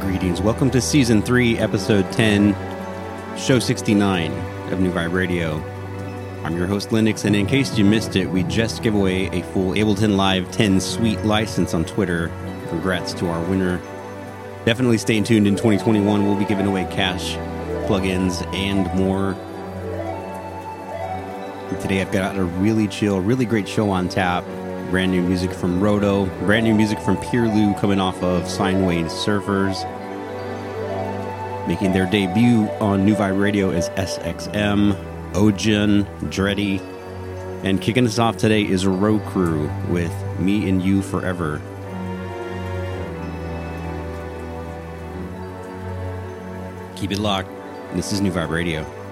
Greetings. Welcome to season three, episode 10, show 69 of New Vibe Radio. I'm your host, Linix, and in case you missed it, we just gave away a full Ableton Live 10 suite license on Twitter. Congrats to our winner. Definitely stay tuned in 2021. We'll be giving away cash, plugins, and more. And today I've got a really chill, really great show on tap. Brand new music from Roto, brand new music from Pirlew coming off of Sine Wave Surfers. Making their debut on New Vibe Radio is SXM, ojyun, dretty, and kicking us off today is Roqru with Me and You Forever. Keep it locked. This is New Vibe Radio.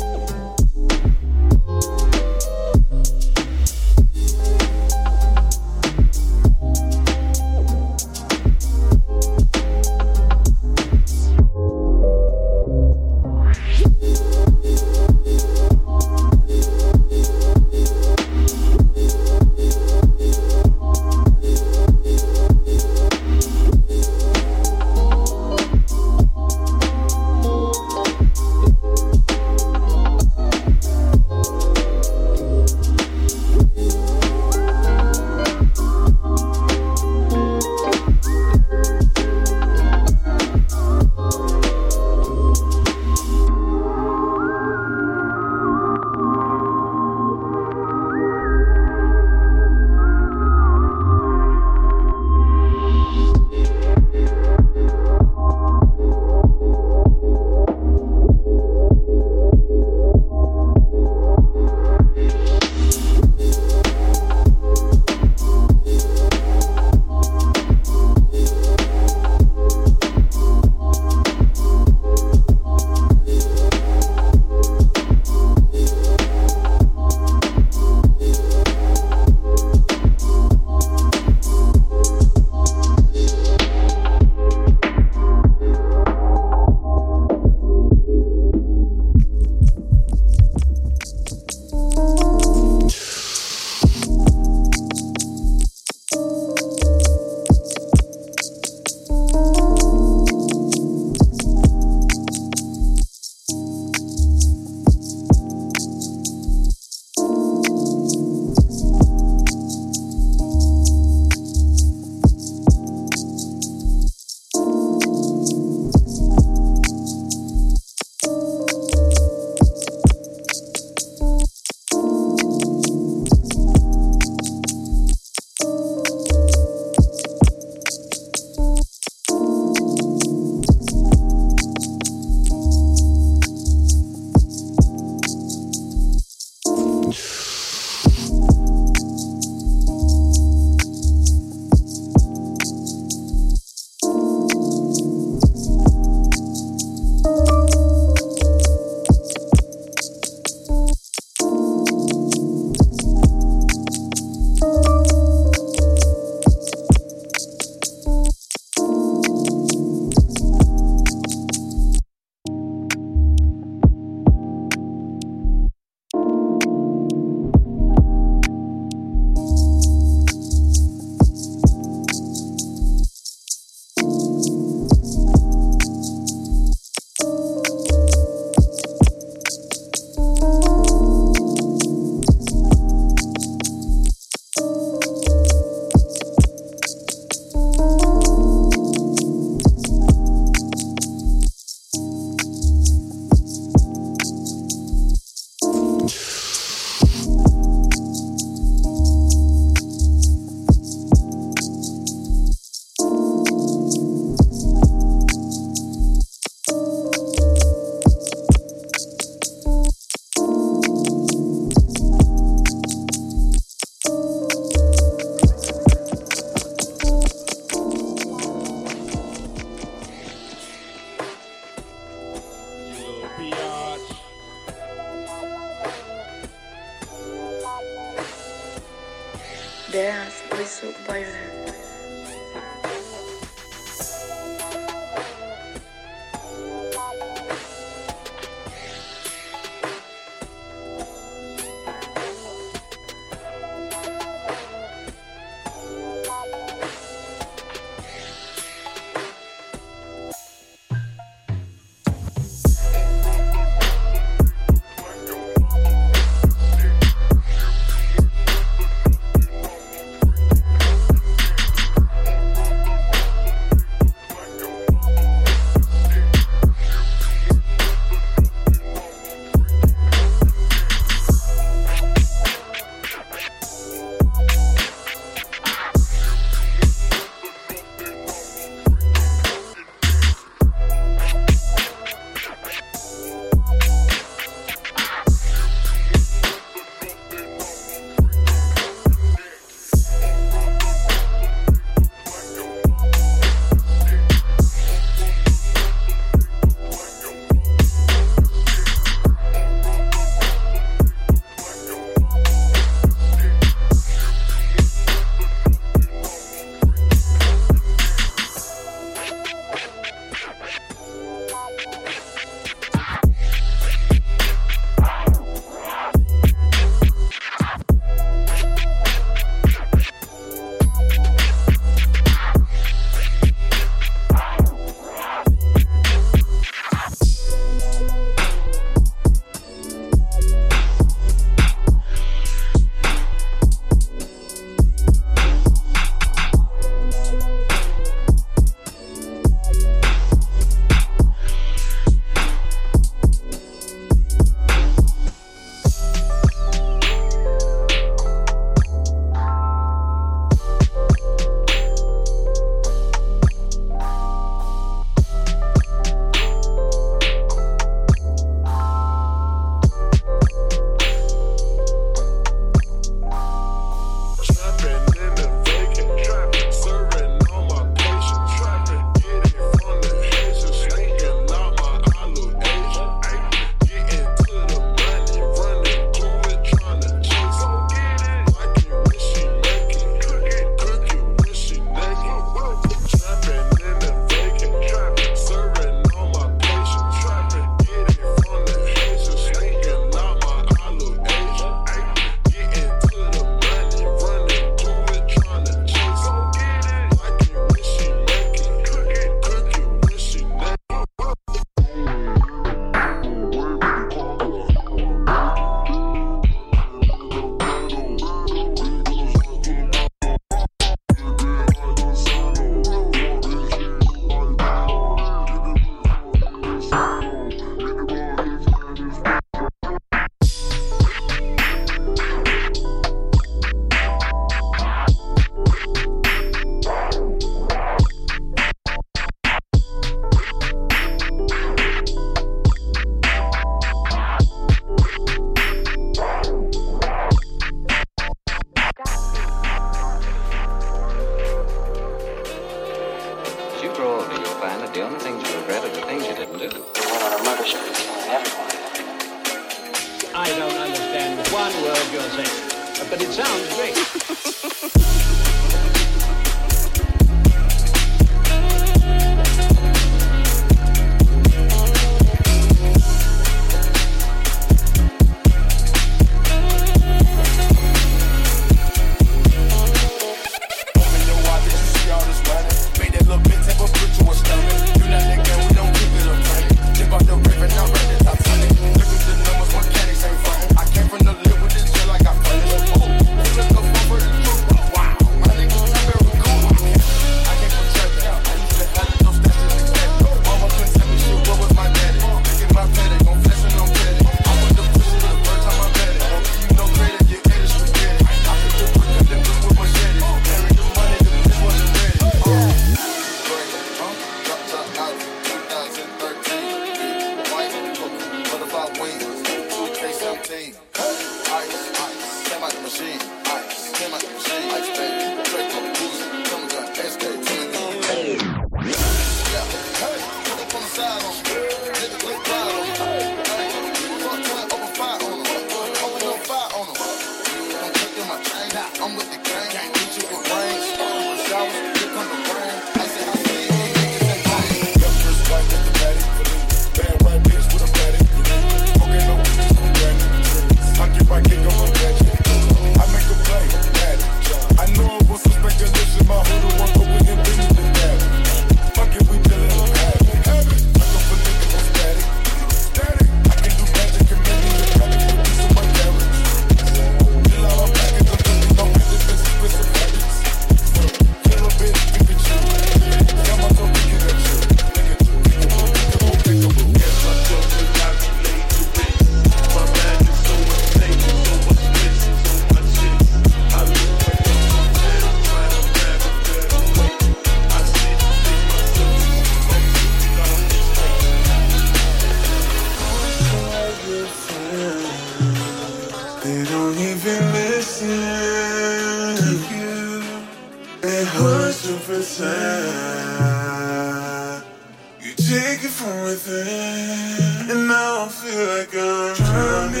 like I'm drowning,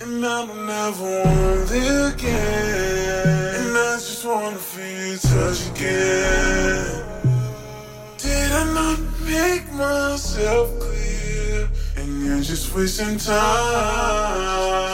and I don't ever want again. And I just wanna feel your touch again. Did I not make myself clear? And you're just wasting time.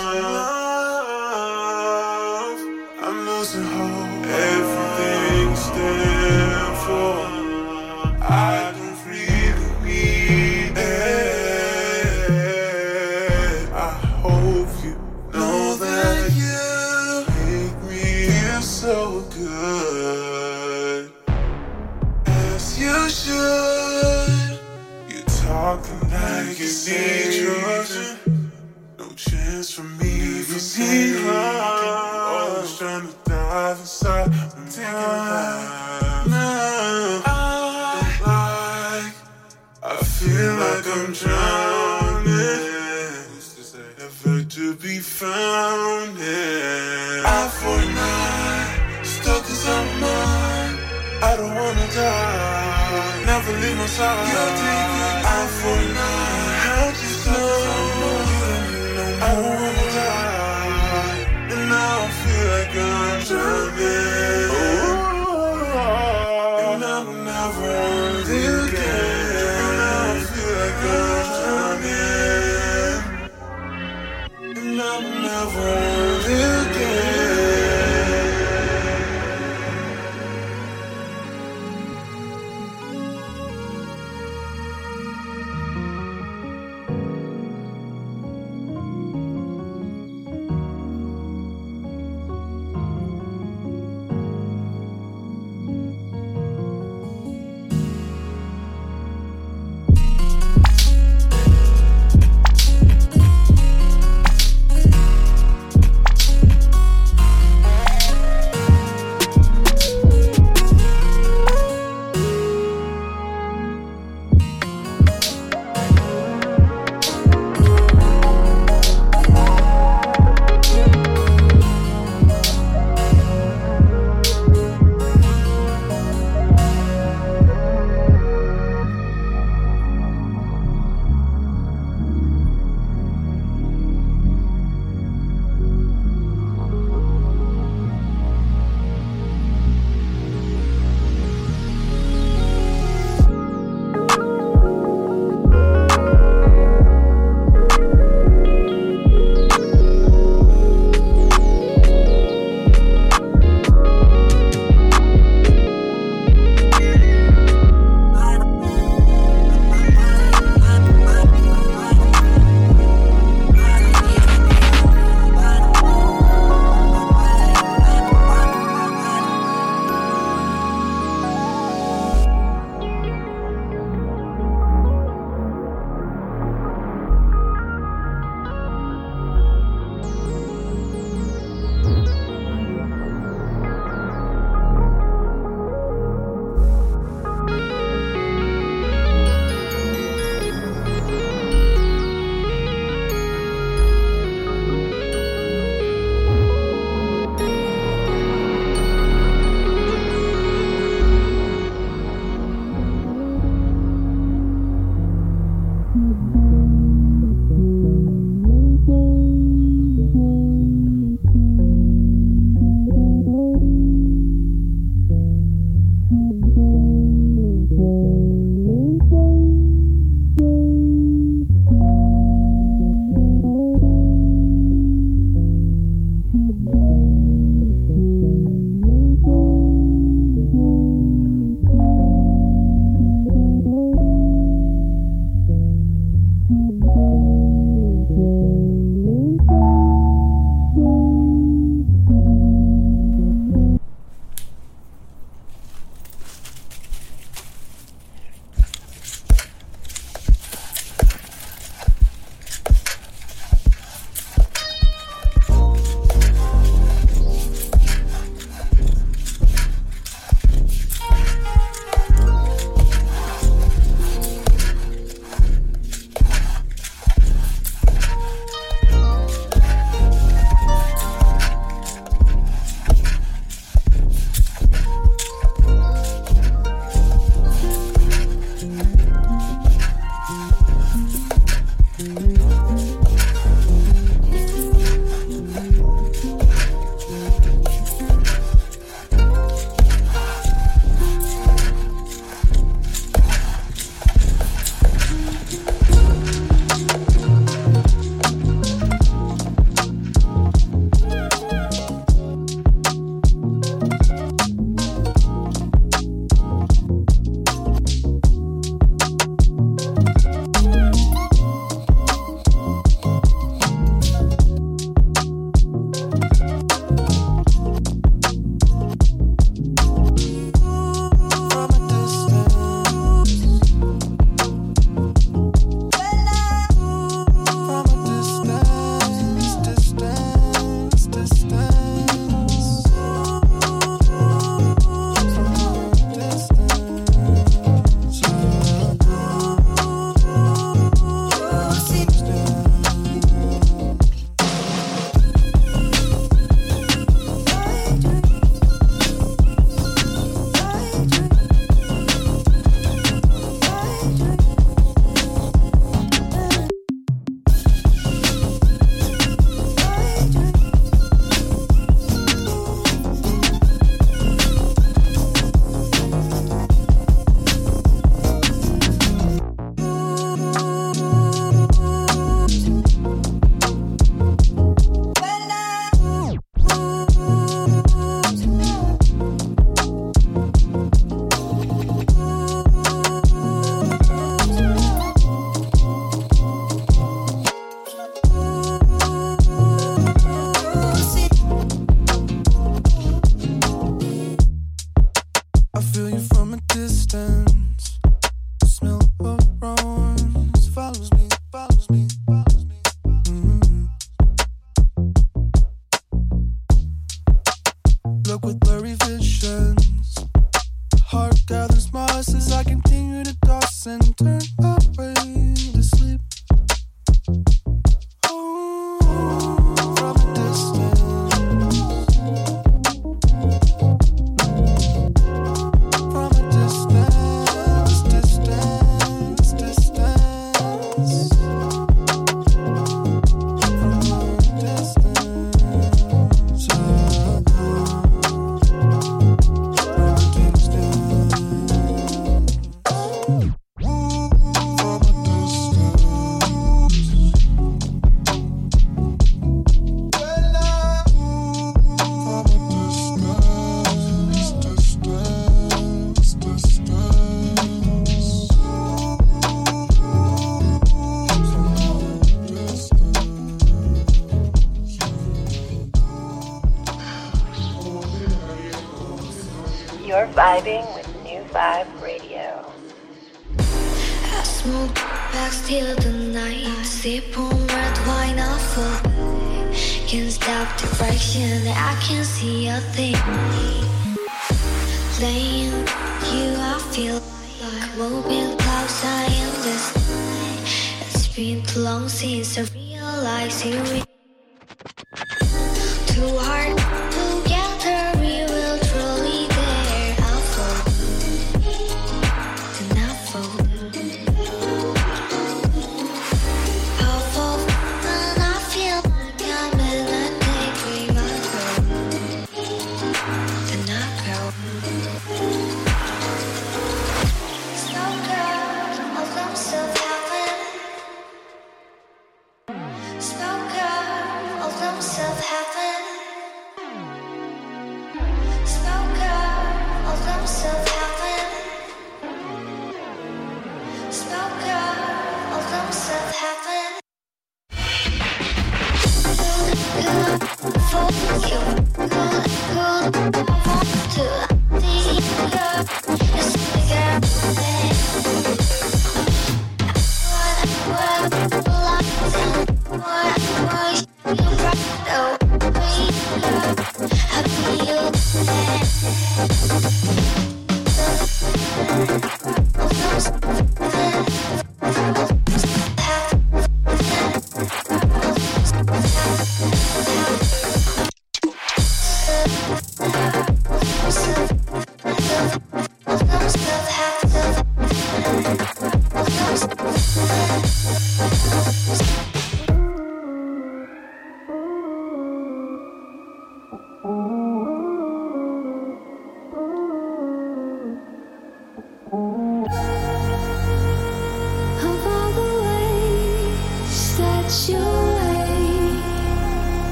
summer.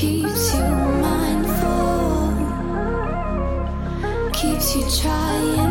Keeps you mindful, keeps you trying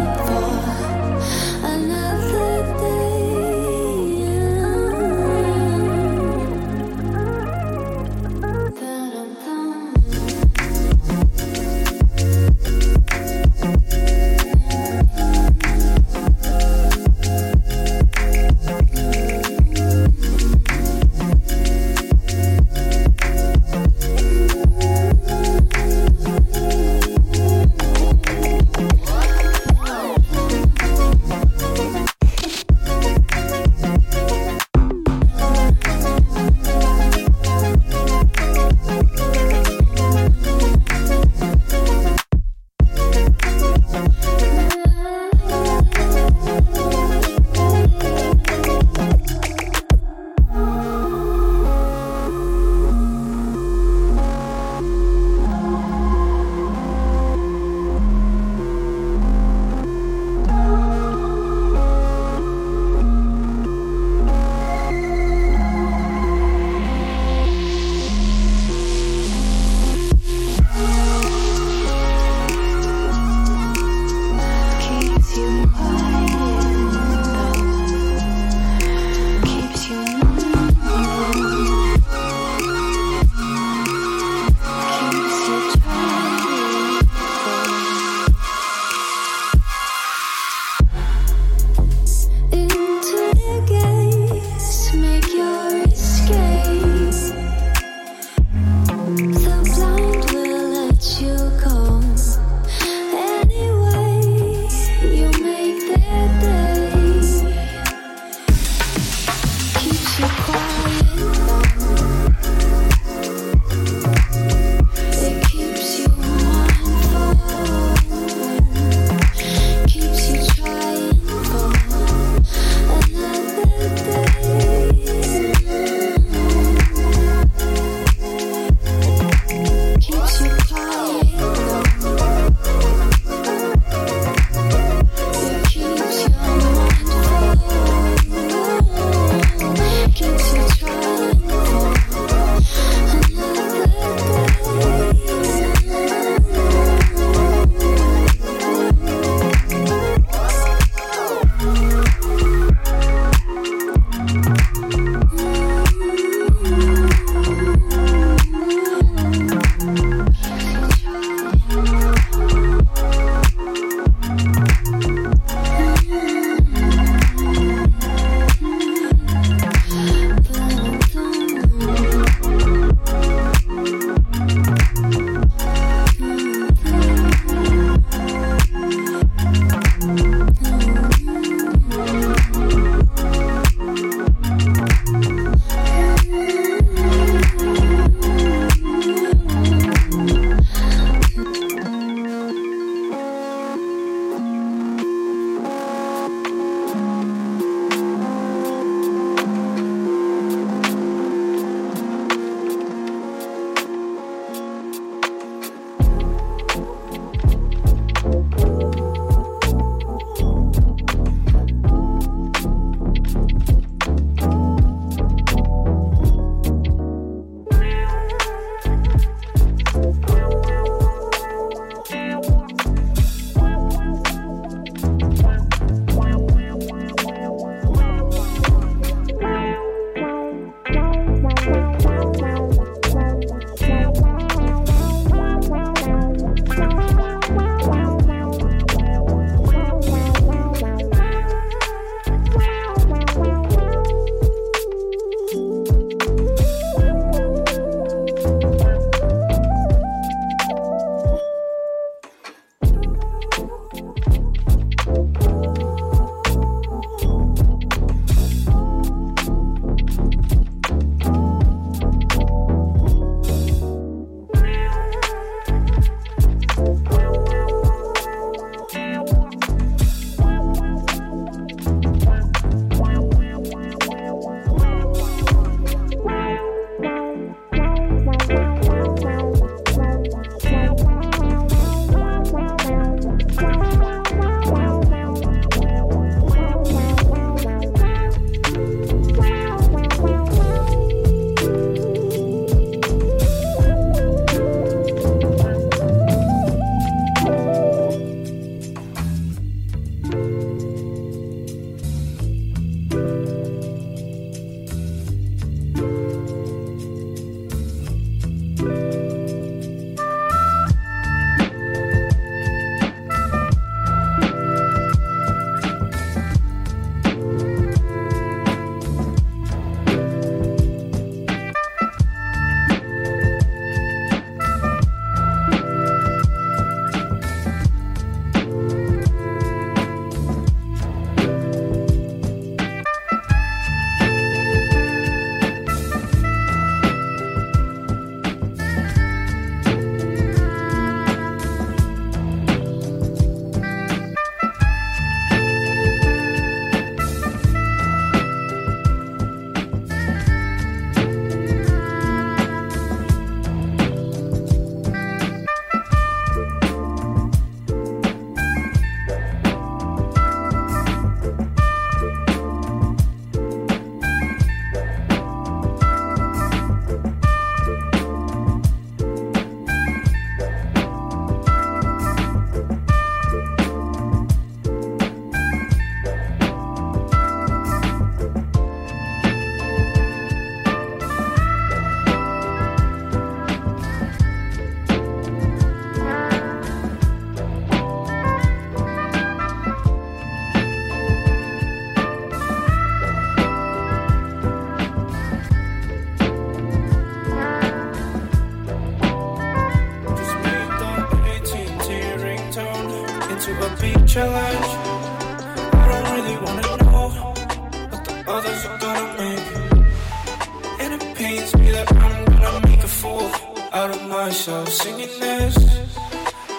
out of myself singing this.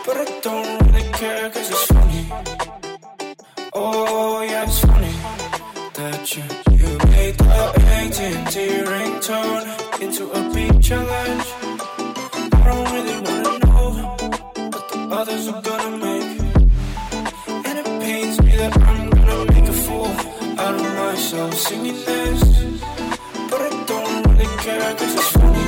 But I don't really care cause it's funny. Oh, yeah, it's funny that you, you made the AT&T ringtone into a beat challenge. I don't really wanna know what the others are gonna make. And it pains me that I'm gonna make a fool out of myself singing this. But I don't really care cause it's funny.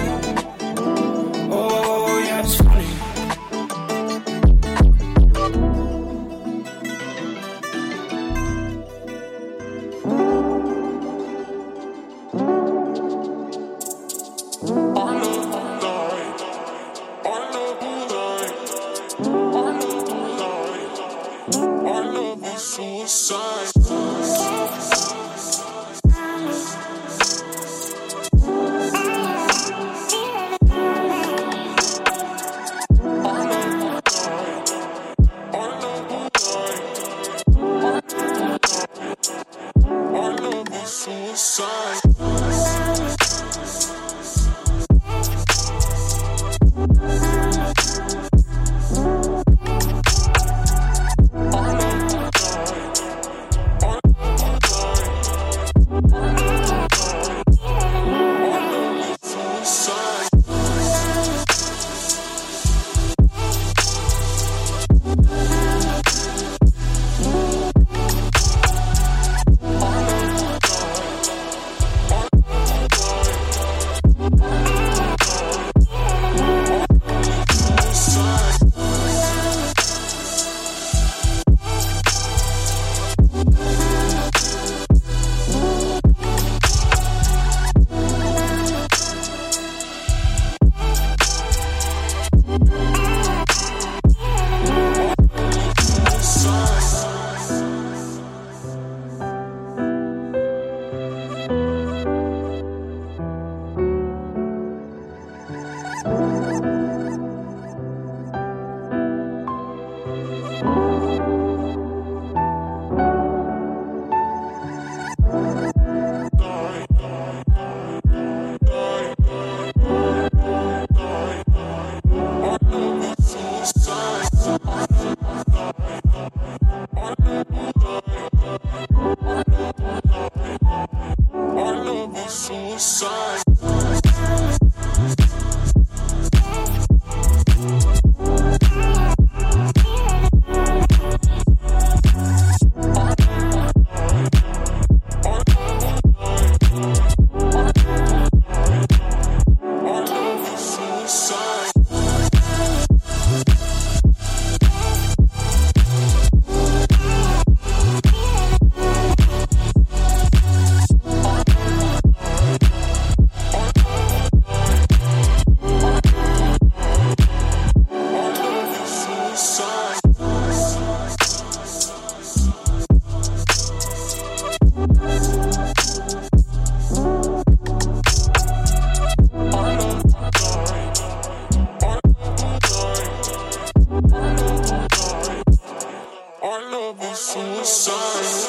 from the sun.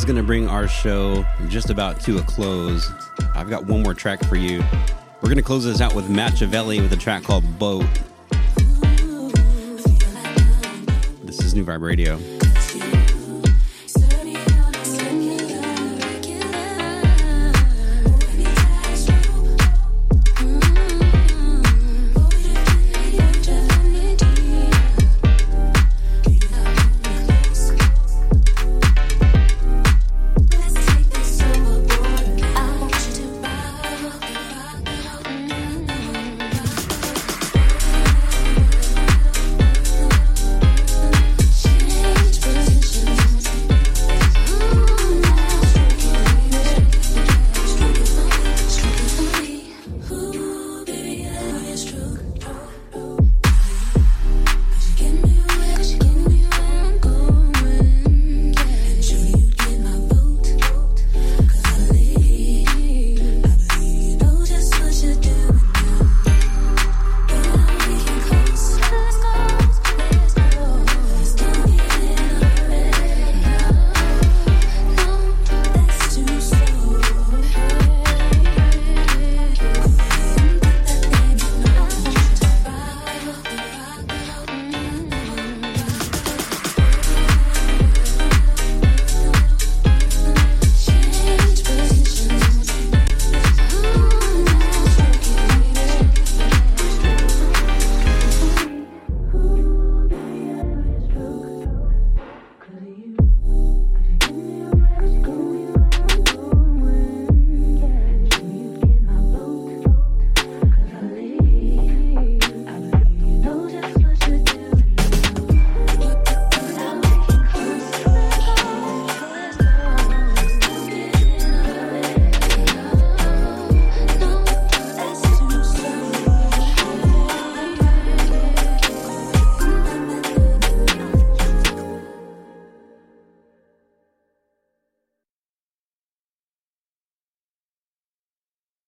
Is going to bring our show just about to a close. I've got one more track for you. We're going to close this out with matchavelli with a track called Boat. This is New Vibe Radio.